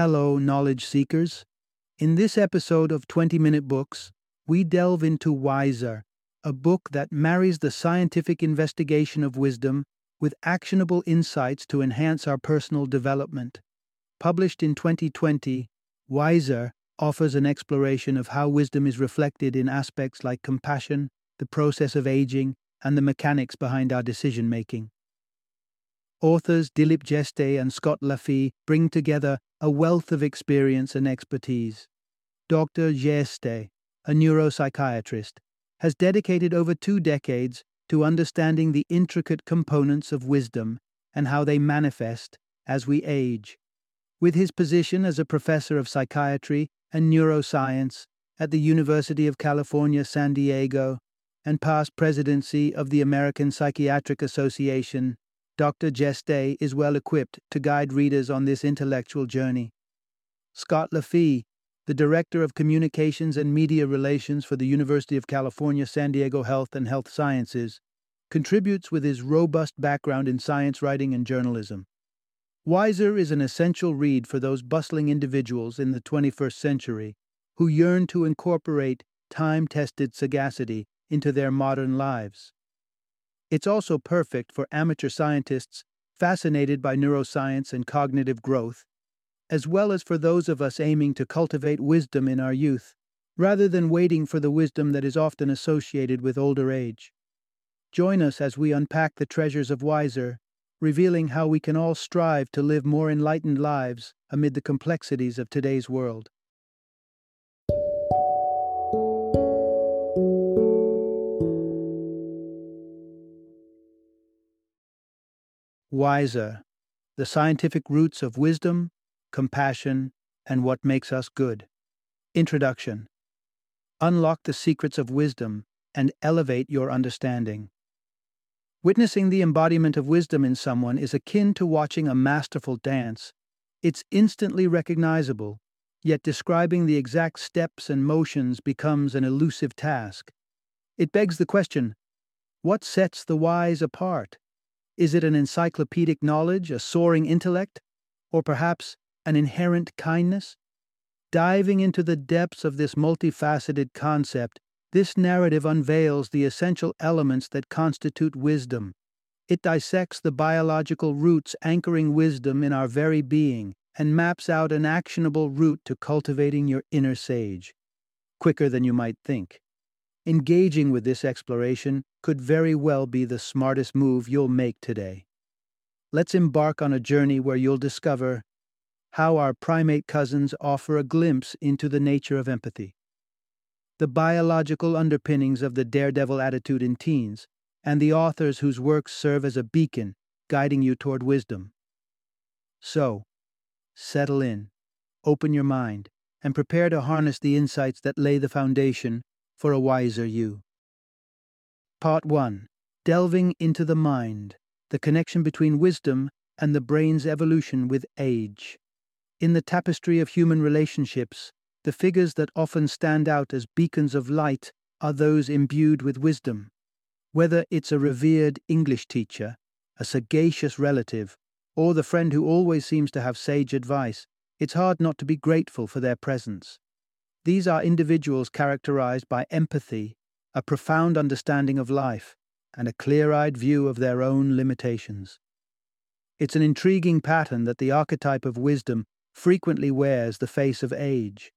Hello, knowledge seekers. In this episode of 20 Minute Books, we delve into Wiser, a book that marries the scientific investigation of wisdom with actionable insights to enhance our personal development. Published in 2020, Wiser offers an exploration of how wisdom is reflected in aspects like compassion, the process of aging, and the mechanics behind our decision making. Authors Dilip Jeste and Scott LaFee bring together a wealth of experience and expertise. Dr. Jeste, a neuropsychiatrist, has dedicated over two decades to understanding the intricate components of wisdom and how they manifest as we age. With his position as a professor of psychiatry and neuroscience at the University of California, San Diego, and past presidency of the American Psychiatric Association, Dr. Jeste is well equipped to guide readers on this intellectual journey. Scott LaFee, the Director of Communications and Media Relations for the University of California San Diego Health and Health Sciences, contributes with his robust background in science writing and journalism. Wiser is an essential read for those bustling individuals in the 21st century who yearn to incorporate time tested sagacity into their modern lives. It's also perfect for amateur scientists fascinated by neuroscience and cognitive growth, as well as for those of us aiming to cultivate wisdom in our youth, rather than waiting for the wisdom that is often associated with older age. Join us as we unpack the treasures of Wiser, revealing how we can all strive to live more enlightened lives amid the complexities of today's world. Wiser, the scientific roots of wisdom, compassion, and what makes us good. Introduction Unlock the secrets of wisdom and elevate your understanding. Witnessing the embodiment of wisdom in someone is akin to watching a masterful dance. It's instantly recognizable, yet describing the exact steps and motions becomes an elusive task. It begs the question what sets the wise apart? Is it an encyclopedic knowledge, a soaring intellect, or perhaps an inherent kindness? Diving into the depths of this multifaceted concept, this narrative unveils the essential elements that constitute wisdom. It dissects the biological roots anchoring wisdom in our very being and maps out an actionable route to cultivating your inner sage. Quicker than you might think. Engaging with this exploration could very well be the smartest move you'll make today. Let's embark on a journey where you'll discover how our primate cousins offer a glimpse into the nature of empathy, the biological underpinnings of the daredevil attitude in teens, and the authors whose works serve as a beacon guiding you toward wisdom. So, settle in, open your mind, and prepare to harness the insights that lay the foundation for a wiser you. Part 1 Delving into the Mind The Connection Between Wisdom and the Brain's Evolution with Age. In the tapestry of human relationships, the figures that often stand out as beacons of light are those imbued with wisdom. Whether it's a revered English teacher, a sagacious relative, or the friend who always seems to have sage advice, it's hard not to be grateful for their presence. These are individuals characterized by empathy, a profound understanding of life, and a clear eyed view of their own limitations. It's an intriguing pattern that the archetype of wisdom frequently wears the face of age.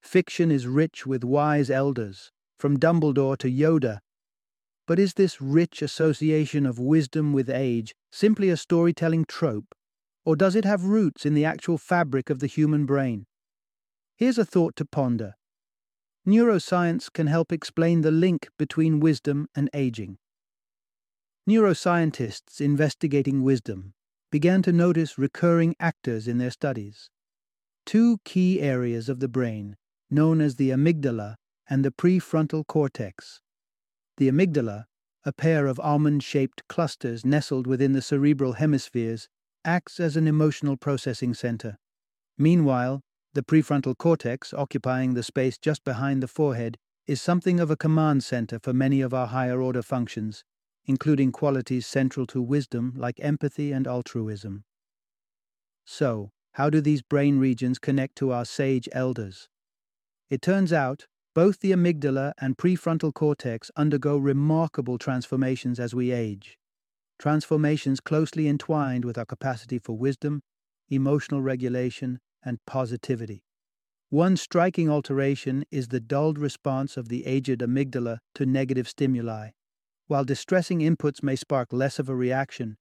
Fiction is rich with wise elders, from Dumbledore to Yoda. But is this rich association of wisdom with age simply a storytelling trope, or does it have roots in the actual fabric of the human brain? Here's a thought to ponder. Neuroscience can help explain the link between wisdom and aging. Neuroscientists investigating wisdom began to notice recurring actors in their studies. Two key areas of the brain, known as the amygdala and the prefrontal cortex. The amygdala, a pair of almond shaped clusters nestled within the cerebral hemispheres, acts as an emotional processing center. Meanwhile, the prefrontal cortex, occupying the space just behind the forehead, is something of a command center for many of our higher order functions, including qualities central to wisdom like empathy and altruism. So, How do these brain regions connect to our sage elders? It turns out both the amygdala and prefrontal cortex undergo remarkable transformations as we age. Transformations closely entwined with our capacity for wisdom, emotional regulation, and positivity. One striking alteration is the dulled response of the aged amygdala to negative stimuli. While distressing inputs may spark less of a reaction,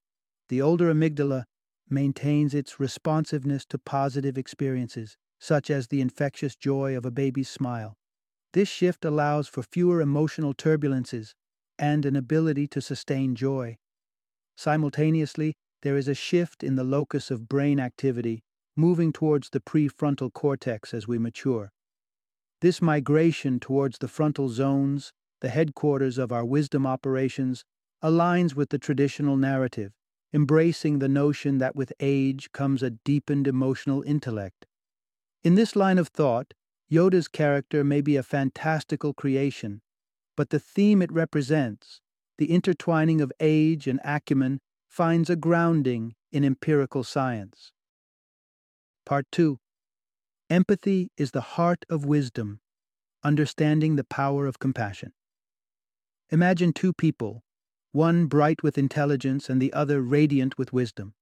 the older amygdala maintains its responsiveness to positive experiences, such as the infectious joy of a baby's smile. This shift allows for fewer emotional turbulences and an ability to sustain joy. Simultaneously, there is a shift in the locus of brain activity, moving towards the prefrontal cortex as we mature. This migration towards the frontal zones, the headquarters of our wisdom operations, aligns with the traditional narrative, embracing the notion that with age comes a deepened emotional intellect. In this line of thought, Yoda's character may be a fantastical creation, but the theme it represents, the intertwining of age and acumen, finds a grounding in empirical science. Part 2 Empathy is the heart of wisdom, understanding the power of compassion. Imagine two people, one bright with intelligence and the other radiant with wisdom.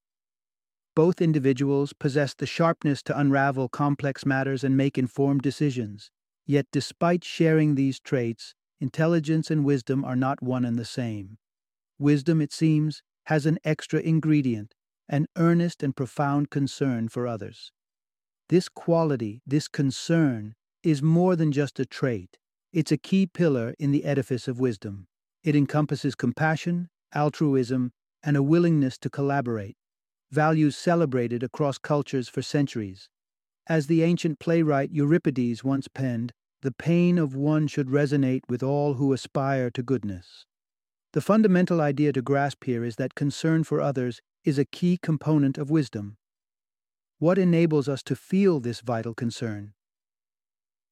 Both individuals possess the sharpness to unravel complex matters and make informed decisions. Yet, despite sharing these traits, intelligence and wisdom are not one and the same. Wisdom, it seems, has an extra ingredient an earnest and profound concern for others. This quality, this concern, is more than just a trait, it's a key pillar in the edifice of wisdom. It encompasses compassion, altruism, and a willingness to collaborate values celebrated across cultures for centuries. As the ancient playwright Euripides once penned, the pain of one should resonate with all who aspire to goodness. The fundamental idea to grasp here is that concern for others is a key component of wisdom. What enables us to feel this vital concern?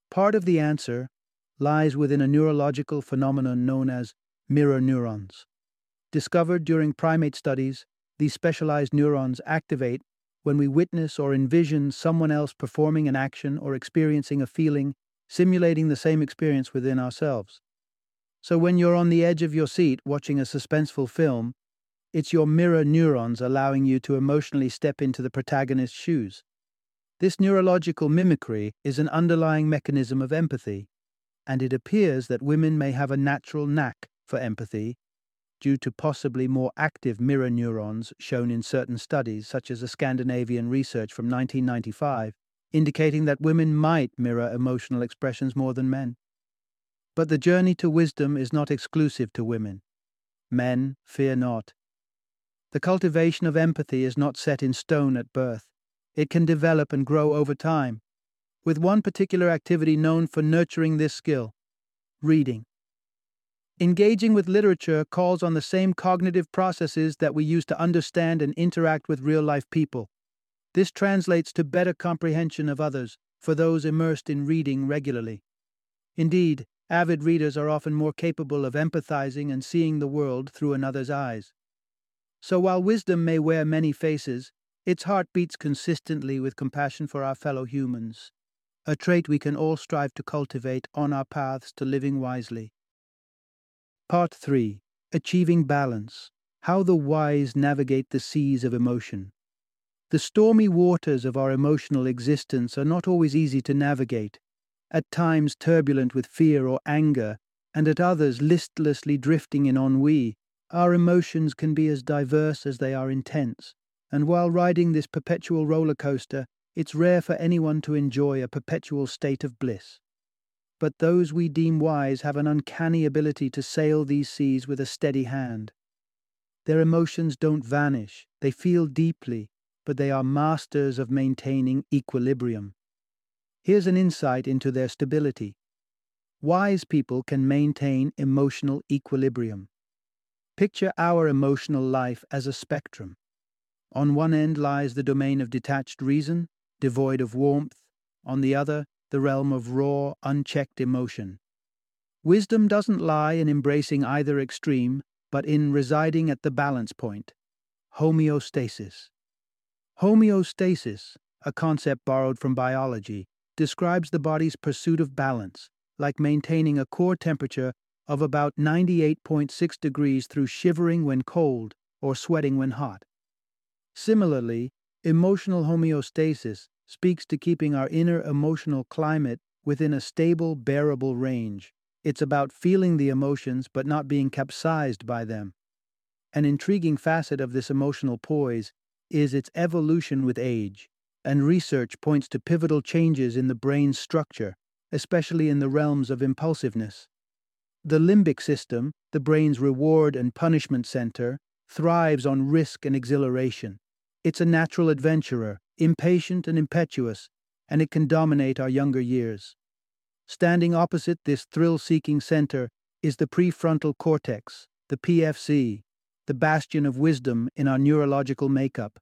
Part of the answer lies within a neurological phenomenon known as mirror neurons. Discovered during primate studies, these specialized neurons activate when we witness or envision someone else performing an action or experiencing a feeling, simulating the same experience within ourselves. So when you're on the edge of your seat watching a suspenseful film, it's your mirror neurons allowing you to emotionally step into the protagonist's shoes. This neurological mimicry is an underlying mechanism of empathy, and it appears that women may have a natural knack for empathy due to possibly more active mirror neurons shown in certain studies, such as a Scandinavian research from 1995, indicating that women might mirror emotional expressions more than men. But the journey to wisdom is not exclusive to women. Men, fear not. The cultivation of empathy is not set in stone at birth. It can develop and grow over time, with one particular activity known for nurturing this skill reading. Engaging with literature calls on the same cognitive processes that we use to understand and interact with real life people. This translates to better comprehension of others for those immersed in reading regularly. Indeed, avid readers are often more capable of empathizing and seeing the world through another's eyes. So while wisdom may wear many faces, its heart beats consistently with compassion for our fellow humans, a trait we can all strive to cultivate on our paths to living wisely. Part 3 Achieving Balance How the Wise Navigate the Seas of Emotion. The stormy waters of our emotional existence are not always easy to navigate, at times turbulent with fear or anger, and at others listlessly drifting in ennui. Our emotions can be as diverse as they are intense, and while riding this perpetual roller coaster, it's rare for anyone to enjoy a perpetual state of bliss but those we deem wise have an uncanny ability to sail these seas with a steady hand. Their emotions don't vanish, they feel deeply, but they are masters of maintaining equilibrium. Here's an insight into their stability. Wise people can maintain emotional equilibrium. Picture our emotional life as a spectrum. On one end lies the domain of detached reason, devoid of warmth. On the other, the realm of raw, unchecked emotion. Wisdom doesn't lie in embracing either extreme, but in residing at the balance point homeostasis. Homeostasis, a concept borrowed from biology, describes the body's pursuit of balance, like maintaining a core temperature of about 98.6 degrees through shivering when cold or sweating when hot. Similarly, emotional homeostasis speaks to keeping our inner emotional climate within a stable, bearable range. It's about feeling the emotions but not being capsized by them. An intriguing facet of this emotional poise is its evolution with age, and research points to pivotal changes in the brain's structure, especially in the realms of impulsiveness. The limbic system, the brain's reward and punishment center, thrives on risk and exhilaration. It's a natural adventurer, impatient and impetuous, and it can dominate our younger years. Standing opposite this thrill seeking center is the prefrontal cortex, the PFC, the bastion of wisdom in our neurological makeup.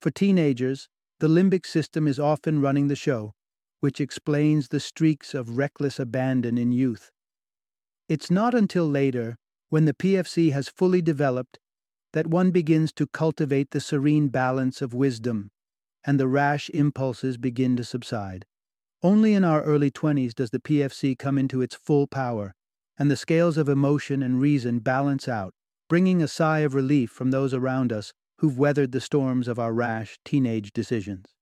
For teenagers, the limbic system is often running the show, which explains the streaks of reckless abandon in youth. It's not until later, when the PFC has fully developed, that one begins to cultivate the serene balance of wisdom, and the rash impulses begin to subside. Only in our early 20s does the PFC come into its full power, and the scales of emotion and reason balance out, bringing a sigh of relief from those around us who've weathered the storms of our rash teenage decisions.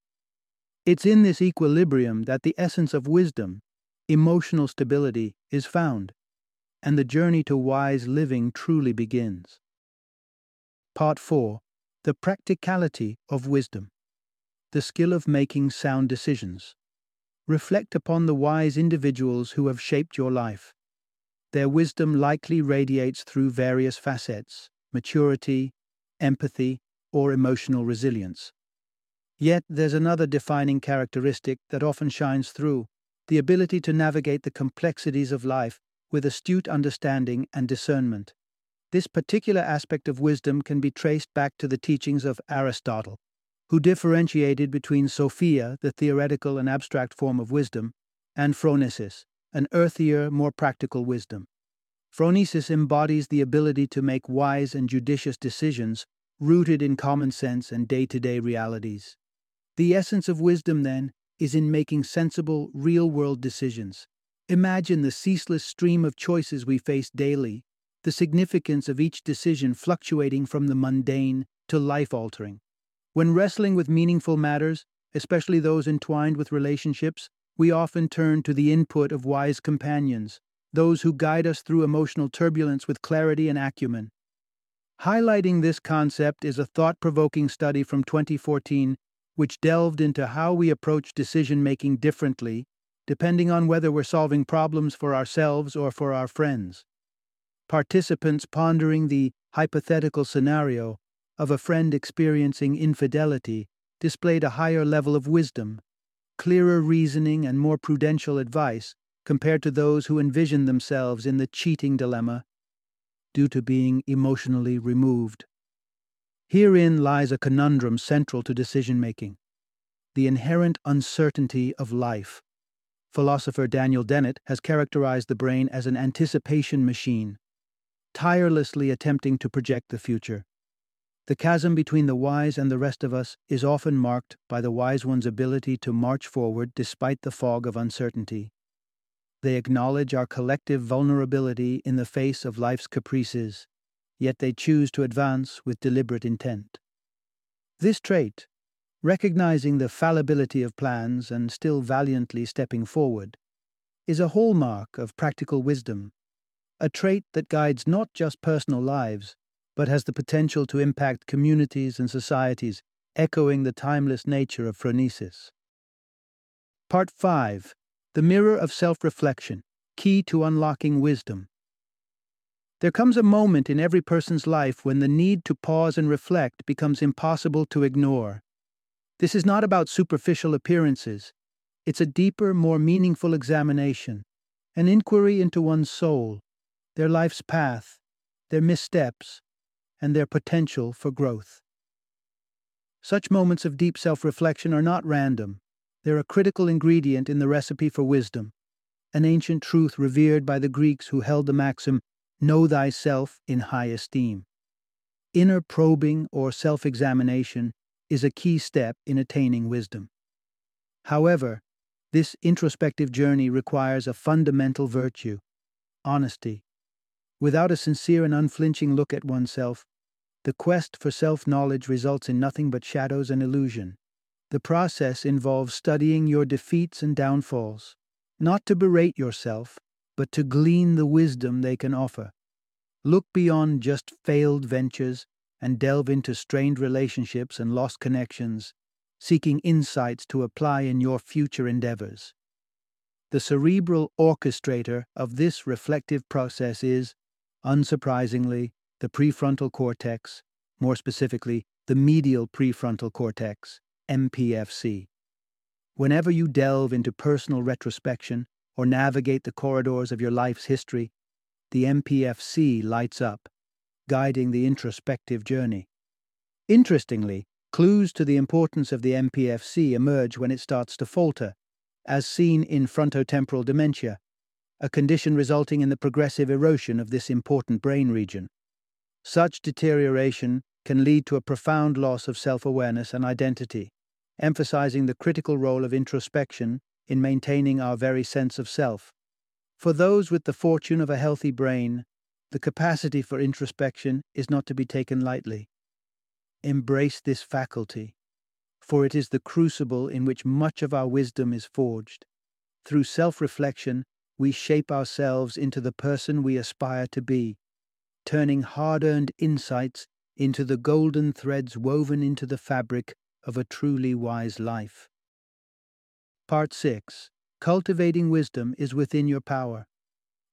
It's in this equilibrium that the essence of wisdom, emotional stability, is found, and the journey to wise living truly begins. Part 4 The Practicality of Wisdom The Skill of Making Sound Decisions. Reflect upon the wise individuals who have shaped your life. Their wisdom likely radiates through various facets maturity, empathy, or emotional resilience. Yet there's another defining characteristic that often shines through the ability to navigate the complexities of life with astute understanding and discernment. This particular aspect of wisdom can be traced back to the teachings of Aristotle, who differentiated between Sophia, the theoretical and abstract form of wisdom, and phronesis, an earthier, more practical wisdom. Phronesis embodies the ability to make wise and judicious decisions rooted in common sense and day to day realities. The essence of wisdom, then, is in making sensible, real world decisions. Imagine the ceaseless stream of choices we face daily the significance of each decision fluctuating from the mundane to life altering. When wrestling with meaningful matters, especially those entwined with relationships, we often turn to the input of wise companions, those who guide us through emotional turbulence with clarity and acumen. Highlighting this concept is a thought provoking study from 2014 which delved into how we approach decision making differently, depending on whether we're solving problems for ourselves or for our friends participants pondering the hypothetical scenario of a friend experiencing infidelity displayed a higher level of wisdom, clearer reasoning, and more prudential advice compared to those who envisioned themselves in the cheating dilemma due to being emotionally removed. Herein lies a conundrum central to decision making the inherent uncertainty of life. Philosopher Daniel Dennett has characterized the brain as an anticipation machine tirelessly attempting to project the future. The chasm between the wise and the rest of us is often marked by the wise one's ability to march forward despite the fog of uncertainty. They acknowledge our collective vulnerability in the face of life's caprices, yet they choose to advance with deliberate intent. This trait, recognizing the fallibility of plans and still valiantly stepping forward, is a hallmark of practical wisdom a trait that guides not just personal lives, but has the potential to impact communities and societies, echoing the timeless nature of phronesis. Part 5 The Mirror of Self Reflection Key to Unlocking Wisdom. There comes a moment in every person's life when the need to pause and reflect becomes impossible to ignore. This is not about superficial appearances, it's a deeper, more meaningful examination, an inquiry into one's soul, their life's path, their missteps, and their potential for growth. Such moments of deep self reflection are not random, they're a critical ingredient in the recipe for wisdom, an ancient truth revered by the Greeks who held the maxim, Know thyself in high esteem. Inner probing or self examination is a key step in attaining wisdom. However, this introspective journey requires a fundamental virtue honesty. Without a sincere and unflinching look at oneself, the quest for self knowledge results in nothing but shadows and illusion. The process involves studying your defeats and downfalls, not to berate yourself, but to glean the wisdom they can offer. Look beyond just failed ventures and delve into strained relationships and lost connections, seeking insights to apply in your future endeavors. The cerebral orchestrator of this reflective process is, unsurprisingly, the prefrontal cortex, more specifically, the medial prefrontal cortex, MPFC. Whenever you delve into personal retrospection or navigate the corridors of your life's history, the MPFC lights up, guiding the introspective journey. Interestingly, clues to the importance of the MPFC emerge when it starts to falter, as seen in frontotemporal dementia, a condition resulting in the progressive erosion of this important brain region. Such deterioration can lead to a profound loss of self awareness and identity, emphasizing the critical role of introspection in maintaining our very sense of self. For those with the fortune of a healthy brain, the capacity for introspection is not to be taken lightly. Embrace this faculty, for it is the crucible in which much of our wisdom is forged. Through self reflection, we shape ourselves into the person we aspire to be turning hard earned insights into the golden threads woven into the fabric of a truly wise life. Part 6 Cultivating Wisdom is within your power.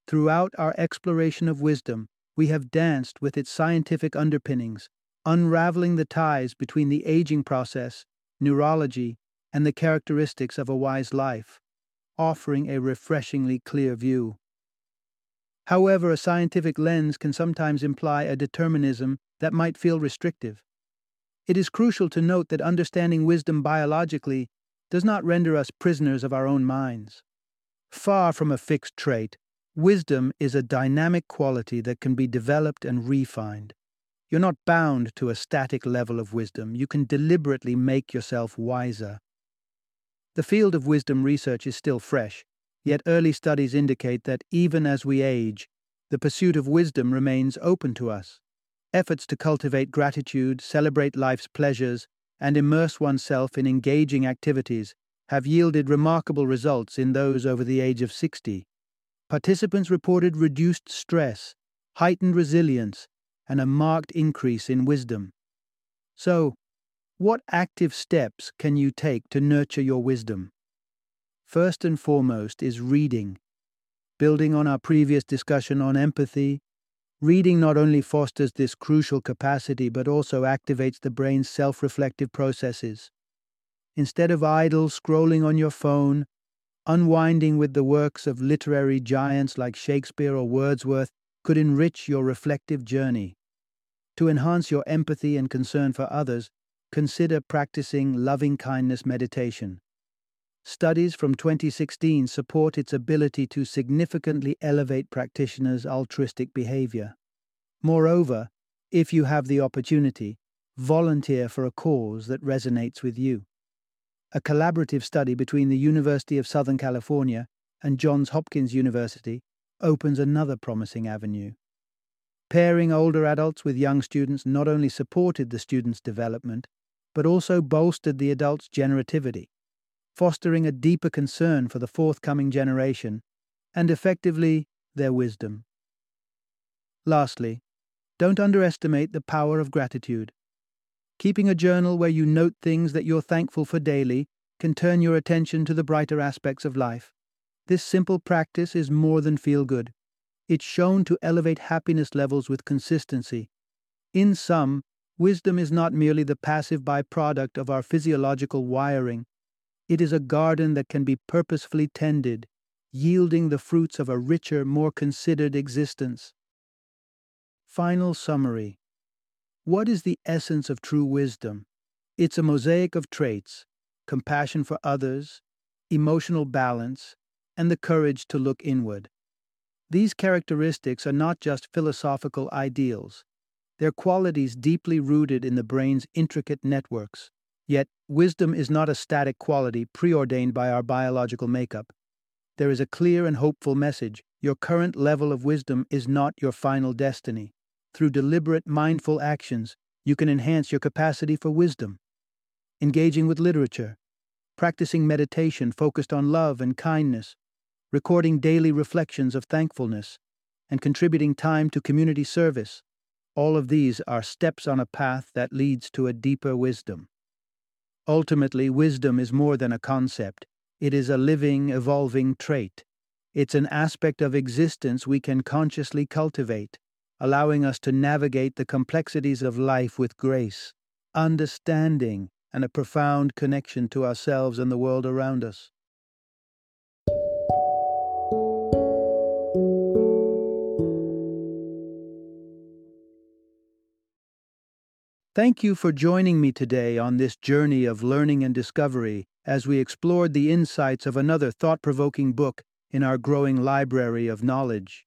Throughout our exploration of wisdom, we have danced with its scientific underpinnings, unraveling the ties between the aging process, neurology, and the characteristics of a wise life, offering a refreshingly clear view. However, a scientific lens can sometimes imply a determinism that might feel restrictive. It is crucial to note that understanding wisdom biologically does not render us prisoners of our own minds. Far from a fixed trait, wisdom is a dynamic quality that can be developed and refined. You're not bound to a static level of wisdom, you can deliberately make yourself wiser. The field of wisdom research is still fresh, Yet early studies indicate that even as we age, the pursuit of wisdom remains open to us. Efforts to cultivate gratitude, celebrate life's pleasures, and immerse oneself in engaging activities have yielded remarkable results in those over the age of 60. Participants reported reduced stress, heightened resilience, and a marked increase in wisdom. So, what active steps can you take to nurture your wisdom? First and foremost is reading. Building on our previous discussion on empathy, reading not only fosters this crucial capacity but also activates the brain's self reflective processes. Instead of idle scrolling on your phone, unwinding with the works of literary giants like Shakespeare or Wordsworth could enrich your reflective journey. To enhance your empathy and concern for others, consider practicing loving kindness meditation. Studies from 2016 support its ability to significantly elevate practitioners' altruistic behavior. Moreover, if you have the opportunity, volunteer for a cause that resonates with you. A collaborative study between the University of Southern California and Johns Hopkins University opens another promising avenue. Pairing older adults with young students not only supported the students' development, but also bolstered the adults' generativity fostering a deeper concern for the forthcoming generation, and effectively, their wisdom. Lastly, don't underestimate the power of gratitude. Keeping a journal where you note things that you're thankful for daily can turn your attention to the brighter aspects of life. This simple practice is more than feel good. It's shown to elevate happiness levels with consistency. In sum, wisdom is not merely the passive byproduct of our physiological wiring, it is a garden that can be purposefully tended, yielding the fruits of a richer, more considered existence. Final summary What is the essence of true wisdom? It's a mosaic of traits compassion for others, emotional balance, and the courage to look inward. These characteristics are not just philosophical ideals, they're qualities deeply rooted in the brain's intricate networks Yet, wisdom is not a static quality preordained by our biological makeup. There is a clear and hopeful message. Your current level of wisdom is not your final destiny. Through deliberate, mindful actions, you can enhance your capacity for wisdom. Engaging with literature, practicing meditation focused on love and kindness, recording daily reflections of thankfulness, and contributing time to community service. All of these are steps on a path that leads to a deeper wisdom. Ultimately, wisdom is more than a concept, it is a living, evolving trait. It's an aspect of existence we can consciously cultivate, allowing us to navigate the complexities of life with grace, understanding, and a profound connection to ourselves and the world around us. Thank you for joining me today on this journey of learning and discovery as we explored the insights of another thought provoking book in our growing library of knowledge.